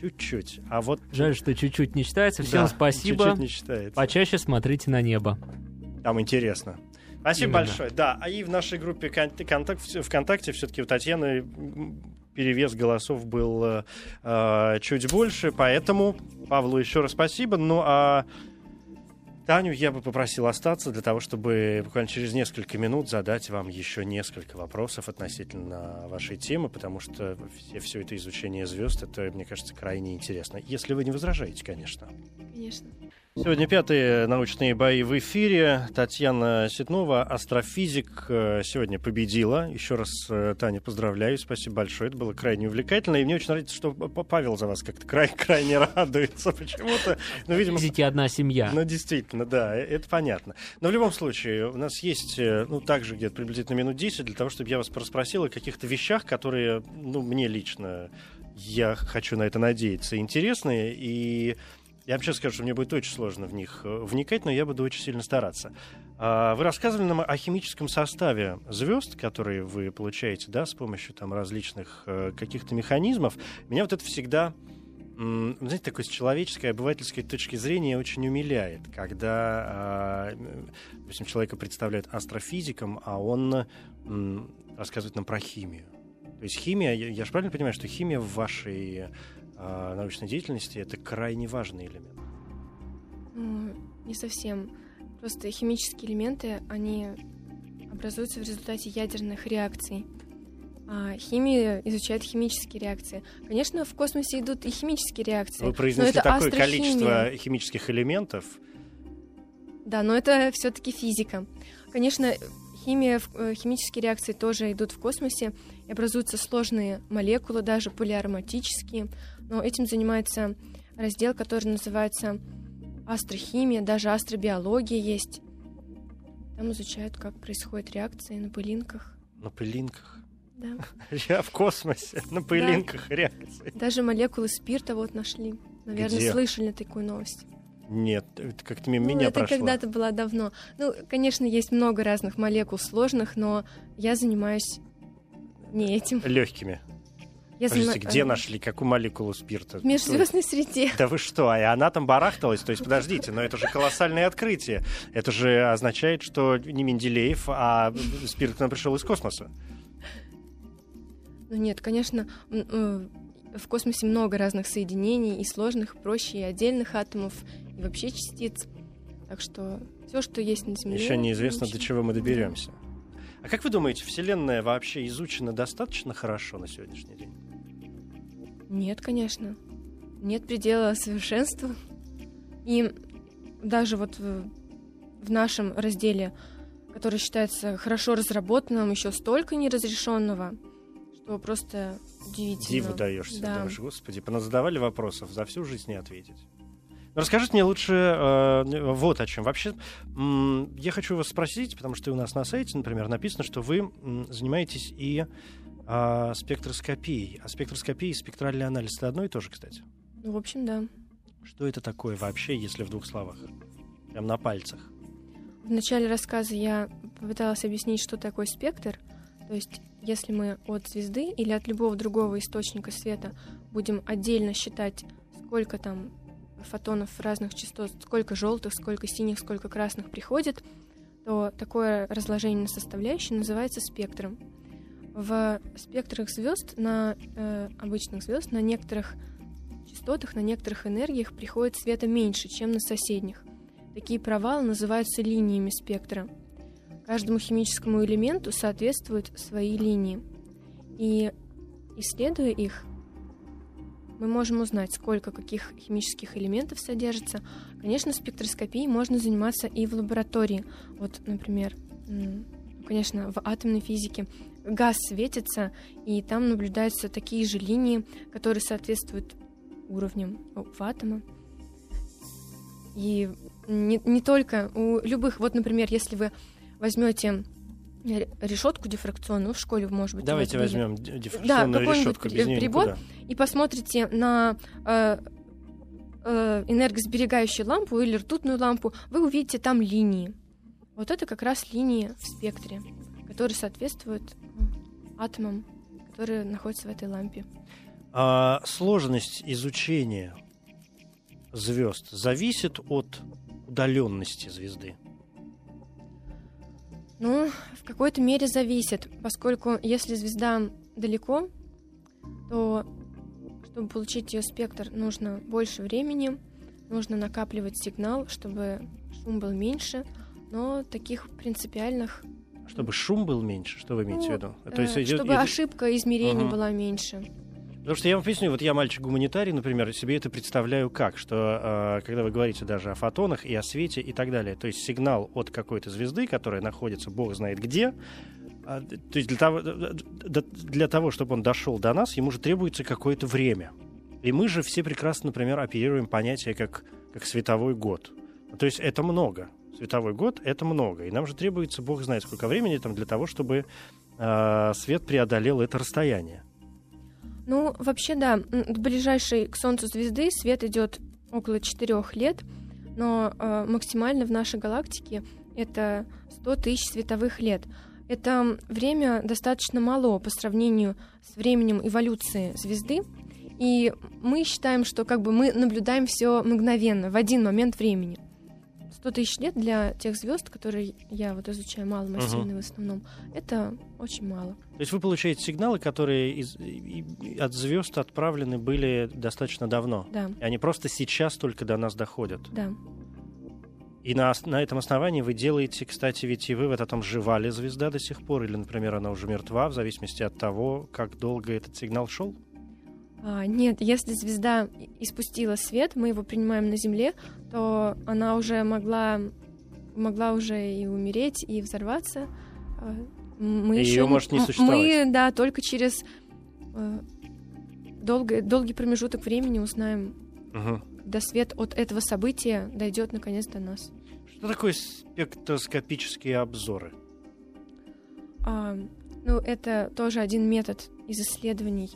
Speaker 2: Чуть-чуть. А вот...
Speaker 4: Жаль, что чуть-чуть не читается. Всем да, спасибо.
Speaker 2: Чуть-чуть не читается.
Speaker 4: Почаще смотрите на небо.
Speaker 2: Там интересно. Спасибо Именно. большое. Да, а и в нашей группе контакт, ВКонтакте все-таки у Татьяны перевес голосов был э, э, чуть больше, поэтому Павлу еще раз спасибо. Ну а Таню я бы попросил остаться для того, чтобы буквально через несколько минут задать вам еще несколько вопросов относительно вашей темы, потому что все, все это изучение звезд, это, мне кажется, крайне интересно. Если вы не возражаете, конечно.
Speaker 3: Конечно.
Speaker 2: Сегодня пятые научные бои в эфире. Татьяна Ситнова, астрофизик, э, сегодня победила. Еще раз, э, Таня, поздравляю. Спасибо большое. Это было крайне увлекательно. И мне очень нравится, что Павел за вас как-то край, крайне радуется почему-то.
Speaker 4: Ну, видимо... Физики одна семья.
Speaker 2: Ну, действительно, да, э, это понятно. Но в любом случае, у нас есть, ну, также где-то приблизительно минут 10 для того, чтобы я вас расспросил о каких-то вещах, которые, ну, мне лично, я хочу на это надеяться, интересные. И я сейчас скажу, что мне будет очень сложно в них э, вникать, но я буду очень сильно стараться. А, вы рассказывали нам о химическом составе звезд, которые вы получаете, да, с помощью там различных э, каких-то механизмов. Меня вот это всегда знаете, такой с человеческой, обывательской точки зрения очень умиляет, когда, а, допустим, человека представляют астрофизиком, а он рассказывает нам про химию. То есть химия, я, же правильно понимаю, что химия в вашей научной деятельности это крайне важный элемент.
Speaker 3: Не совсем. Просто химические элементы, они образуются в результате ядерных реакций. А химия изучает химические реакции. Конечно, в космосе идут и химические реакции.
Speaker 2: Вы произнесли такое количество химических элементов.
Speaker 3: Да, но это все-таки физика. Конечно, химия, э, химические реакции тоже идут в космосе, и образуются сложные молекулы, даже полиароматические. Но этим занимается раздел, который называется астрохимия, даже астробиология есть. Там изучают, как происходят реакции на пылинках.
Speaker 2: На пылинках?
Speaker 3: Да.
Speaker 2: Я в космосе, на пылинках да. реакции.
Speaker 3: Даже молекулы спирта вот нашли. Наверное, Где? слышали такую новость.
Speaker 2: Нет, это как-то мимо
Speaker 3: ну,
Speaker 2: меня
Speaker 3: это
Speaker 2: прошло.
Speaker 3: когда-то было давно. Ну, конечно, есть много разных молекул сложных, но я занимаюсь не этим.
Speaker 2: Легкими. Я Подождите, зна... где нашли какую молекулу спирта?
Speaker 3: В межзвездной среде.
Speaker 2: Да вы что, и она там барахталась? То есть, подождите, но это же колоссальное открытие. Это же означает, что не Менделеев, а спирт к нам пришел из космоса.
Speaker 3: Ну нет, конечно, э, в космосе много разных соединений, и сложных, и проще, и отдельных атомов, и вообще частиц. Так что все, что есть на Земле...
Speaker 2: Еще неизвестно, до чего мы доберемся. А как вы думаете, Вселенная вообще изучена достаточно хорошо на сегодняшний день?
Speaker 3: Нет, конечно. Нет предела совершенству. И даже вот в, в нашем разделе, который считается хорошо разработанным, еще столько неразрешенного, что просто удивительно.
Speaker 2: Диву даешься,
Speaker 3: Да.
Speaker 2: думаешь, господи, поназадавали вопросов, за всю жизнь не ответить. Ну, Расскажите мне лучше э, вот о чем. Вообще, м, я хочу вас спросить, потому что у нас на сайте, например, написано, что вы м, занимаетесь и а, спектроскопией. А спектроскопия и спектральный анализ это одно и то же, кстати.
Speaker 3: Ну, в общем, да.
Speaker 2: Что это такое вообще, если в двух словах? Прям на пальцах.
Speaker 3: В начале рассказа я попыталась объяснить, что такое спектр. То есть, если мы от звезды или от любого другого источника света будем отдельно считать, сколько там фотонов разных частот, сколько желтых, сколько синих, сколько красных приходит, то такое разложение на составляющие называется спектром. В спектрах звезд на э, обычных звезд на некоторых частотах, на некоторых энергиях приходит света меньше, чем на соседних. Такие провалы называются линиями спектра. Каждому химическому элементу соответствуют свои линии. И исследуя их, мы можем узнать, сколько каких химических элементов содержится. Конечно, спектроскопией можно заниматься и в лаборатории. Вот, например, м, конечно, в атомной физике газ светится, и там наблюдаются такие же линии, которые соответствуют уровням у атома. И не, не только у любых, вот, например, если вы возьмете решетку дифракционную, в школе, может быть,
Speaker 2: Давайте возьмем дифракционную
Speaker 3: какой-нибудь
Speaker 2: решетку. Без нее
Speaker 3: прибор.
Speaker 2: никуда.
Speaker 3: и посмотрите на э, э, энергосберегающую лампу или ртутную лампу, вы увидите там линии. Вот это как раз линии в спектре, которые соответствуют атомам, которые находятся в этой лампе.
Speaker 2: А сложность изучения звезд зависит от удаленности звезды.
Speaker 3: Ну, в какой-то мере зависит, поскольку если звезда далеко, то чтобы получить ее спектр, нужно больше времени, нужно накапливать сигнал, чтобы шум был меньше, но таких принципиальных,
Speaker 2: Чтобы шум был меньше, что вы имеете
Speaker 3: Ну,
Speaker 2: в виду?
Speaker 3: э,
Speaker 2: идет-
Speaker 3: чтобы
Speaker 2: идет-
Speaker 3: ошибка измерений
Speaker 2: Мгм.
Speaker 3: была меньше.
Speaker 2: Потому что я вам поясню, вот я мальчик-гуманитарий, например, себе это представляю как, что э, когда вы говорите даже о фотонах и о свете и так далее, то есть сигнал от какой-то звезды, которая находится бог знает где, д- то есть для того, д- д- для того, чтобы он дошел до нас, ему же требуется какое-то время. И мы же все прекрасно, например, оперируем понятие как, как световой год. То есть это много. Световой год — это много. И нам же требуется, бог знает сколько времени там для того, чтобы э, свет преодолел это расстояние.
Speaker 3: Ну, вообще, да, до ближайшей к Солнцу звезды свет идет около 4 лет, но э, максимально в нашей галактике это 100 тысяч световых лет. Это время достаточно мало по сравнению с временем эволюции звезды, и мы считаем, что как бы мы наблюдаем все мгновенно, в один момент времени. 100 тысяч лет для тех звезд, которые я вот изучаю маломассивные в основном, это очень мало.
Speaker 2: То есть вы получаете сигналы, которые из- от звезд отправлены были достаточно давно.
Speaker 3: Да,
Speaker 2: И они просто сейчас только до нас доходят.
Speaker 3: да.
Speaker 2: И на, на этом основании вы делаете, кстати, ведь и вывод о том, жива ли звезда до сих пор, или, например, она уже мертва, в зависимости от того, как долго этот сигнал шел.
Speaker 3: А, нет, если звезда испустила свет, мы его принимаем на Земле, то она уже могла, могла уже и умереть, и взорваться. А, Мы
Speaker 2: И
Speaker 3: ещё
Speaker 2: её
Speaker 3: не-
Speaker 2: может не существовать.
Speaker 3: Мы, да, только через э, долгий, долгий промежуток времени узнаем,
Speaker 2: Мгм.
Speaker 3: когда свет от этого события дойдет наконец до нас.
Speaker 2: Что такое спектроскопические обзоры?
Speaker 3: А, ну, это тоже один метод из исследований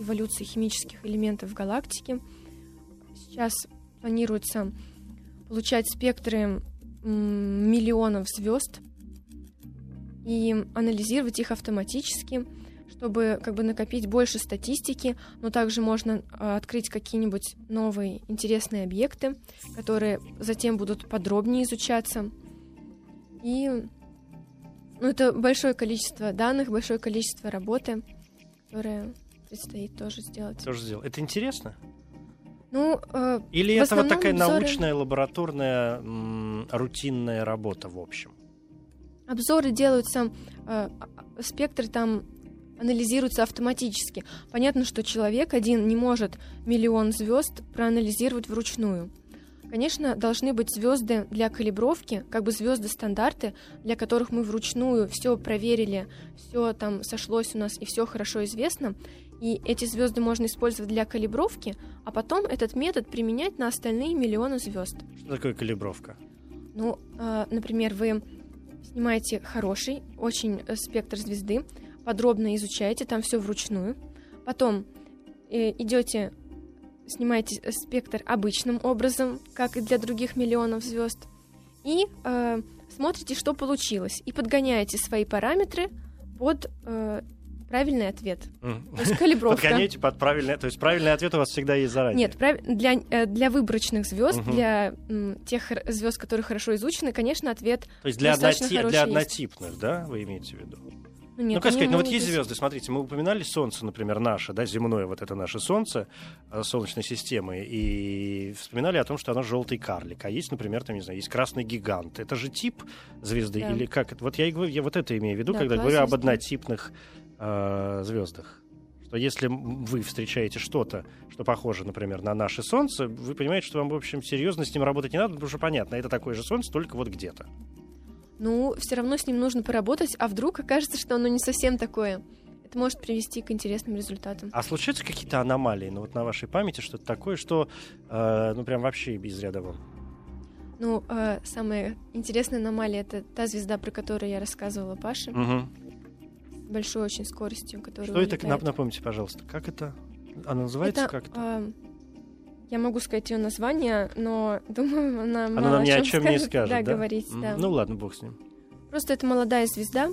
Speaker 3: эволюции химических элементов в галактике. Сейчас планируется получать спектры миллионов звезд и анализировать их автоматически, чтобы как бы накопить больше статистики, но также можно а, открыть какие-нибудь новые интересные объекты, которые затем будут подробнее изучаться. И ну, это большое количество данных, большое количество работы, которое предстоит тоже сделать.
Speaker 2: Тоже сделал. Это интересно?
Speaker 3: Ну, э,
Speaker 2: Или это вот такая
Speaker 3: обзоры-
Speaker 2: научная, лабораторная, м, рутинная работа в общем?
Speaker 3: обзоры делаются, э, а- спектр там анализируется автоматически. Понятно, что человек один не может миллион звезд проанализировать вручную. Конечно, должны быть звезды для калибровки, как бы звезды стандарты, для которых мы вручную все проверили, все там сошлось у нас и все хорошо известно. И эти звезды можно использовать для калибровки, а потом этот метод применять на остальные миллионы звезд.
Speaker 2: Что такое калибровка?
Speaker 3: Ну, э, например, вы снимаете хороший, очень э, спектр звезды, подробно изучаете, там все вручную. Потом э, идете, снимаете э, спектр обычным образом, как и для других миллионов звезд, и э, смотрите, что получилось, и подгоняете свои параметры под э, правильный ответ.
Speaker 2: М.
Speaker 3: То есть калибровка.
Speaker 2: Подгоняете под правильный... То есть правильный ответ у вас всегда есть заранее?
Speaker 3: Нет, прав- для, э, для выборочных звезд,
Speaker 2: Мгм.
Speaker 3: для м, тех звезд, которые хорошо изучены, конечно, ответ
Speaker 2: То есть для, одноти- для
Speaker 3: есть.
Speaker 2: однотипных, да, вы имеете в виду?
Speaker 3: ну, нет,
Speaker 2: ну, как сказать, ну вот есть звезды, смотрите, мы упоминали Солнце, например, наше, да, земное, вот это наше Солнце, э, Солнечной системы, и вспоминали о том, что оно желтый карлик, а есть, например, там, не знаю, есть красный гигант. Это же тип звезды
Speaker 3: Да.
Speaker 2: или как? Вот я, и говорю, я вот это имею в виду,
Speaker 3: Да,
Speaker 2: когда говорю об
Speaker 3: звезды.
Speaker 2: однотипных э, звездах. Что если вы встречаете что-то, что похоже, например, на наше Солнце, вы понимаете, что вам, в общем, серьезно с ним работать не надо, потому что понятно, это такое же Солнце, только вот где-то.
Speaker 3: Ну, все равно с ним нужно поработать, а вдруг окажется, что оно не совсем такое. Это может привести к интересным результатам.
Speaker 2: А случаются какие-то аномалии, ну вот на вашей памяти что-то такое, что, э, ну прям вообще из ряда вон?
Speaker 3: Ну, э, самая интересная аномалия это та звезда, про которую я рассказывала Паше,
Speaker 2: Мгм.
Speaker 3: Большой очень скоростью, которая
Speaker 2: Что это?
Speaker 3: улетает.
Speaker 2: Нап- Напомните, пожалуйста, как это? Она называется
Speaker 3: Это,
Speaker 2: как это?
Speaker 3: э, я могу сказать ее название, но думаю, она
Speaker 2: Она нам ни о
Speaker 3: чем
Speaker 2: чем не
Speaker 3: скажет,
Speaker 2: скажет,
Speaker 3: да,
Speaker 2: да?
Speaker 3: говорить,
Speaker 2: М,
Speaker 3: да.
Speaker 2: Ну ладно, бог с ним.
Speaker 3: Просто это молодая звезда.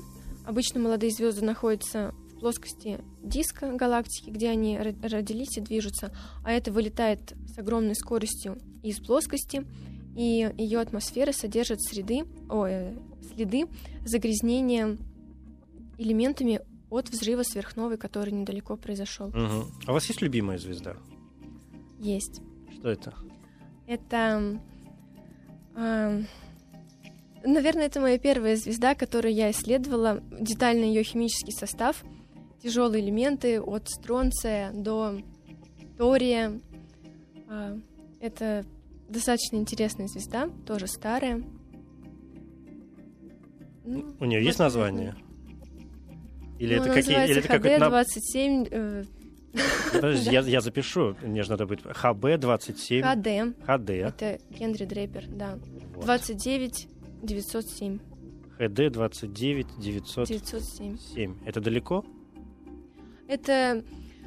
Speaker 3: Обычно молодые звезды находятся в плоскости диска галактики, где они ро- родились и движутся, а это вылетает с огромной скоростью из плоскости, и ее атмосфера содержит среды, ой, э, следы загрязнения элементами от взрыва сверхновой, который недалеко произошел.
Speaker 2: Мгм. А у вас есть любимая звезда?
Speaker 3: Есть.
Speaker 2: Что это?
Speaker 3: Это, ам, наверное, это моя первая звезда, которую я исследовала. Детально ее химический состав, тяжелые элементы от стронция до тория. А, Это достаточно интересная звезда, тоже старая. Ну,
Speaker 2: У нее есть название? Или
Speaker 3: ну,
Speaker 2: это какие? Или это
Speaker 3: называется
Speaker 2: какой-то наб-
Speaker 3: HD27, э,
Speaker 2: Подожди, я, я запишу. Мне же надо быть. ХБ27.
Speaker 3: HD.
Speaker 2: ХД.
Speaker 3: Это Генри Дрейпер, да.
Speaker 2: Вот.
Speaker 3: 29 907.
Speaker 2: ХД 29 907.
Speaker 3: 907.
Speaker 2: Это далеко?
Speaker 3: Это,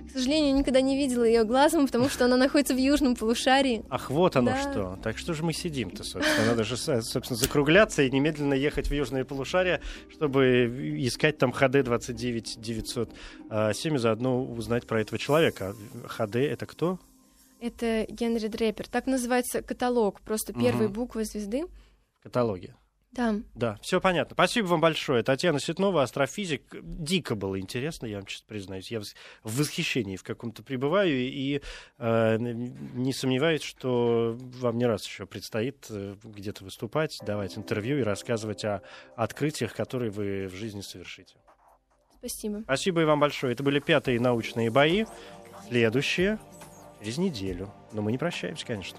Speaker 3: к сожалению, никогда не видела ее глазом, потому что она находится в южном полушарии.
Speaker 2: Ах, вот оно
Speaker 3: Да.
Speaker 2: что. Так что же мы сидим-то, собственно? Надо же, со- собственно, закругляться и немедленно ехать в южное полушарие, чтобы искать там ХД 29 907 и заодно узнать про этого человека. ХД это кто?
Speaker 3: Это Генри Дрейпер. Так называется каталог, просто первые
Speaker 2: Мгм.
Speaker 3: буквы звезды.
Speaker 2: В каталоге.
Speaker 3: Да.
Speaker 2: Да, все понятно. Спасибо вам большое. Татьяна Ситнова, астрофизик. Дико было интересно, я вам честно признаюсь. Я в восхищении в каком-то пребываю и э, не сомневаюсь, что вам не раз еще предстоит э, где-то выступать, давать интервью и рассказывать о открытиях, которые вы в жизни совершите.
Speaker 3: Спасибо.
Speaker 2: Спасибо и вам большое. Это были пятые научные бои. Следующие через неделю. Но мы не прощаемся, конечно.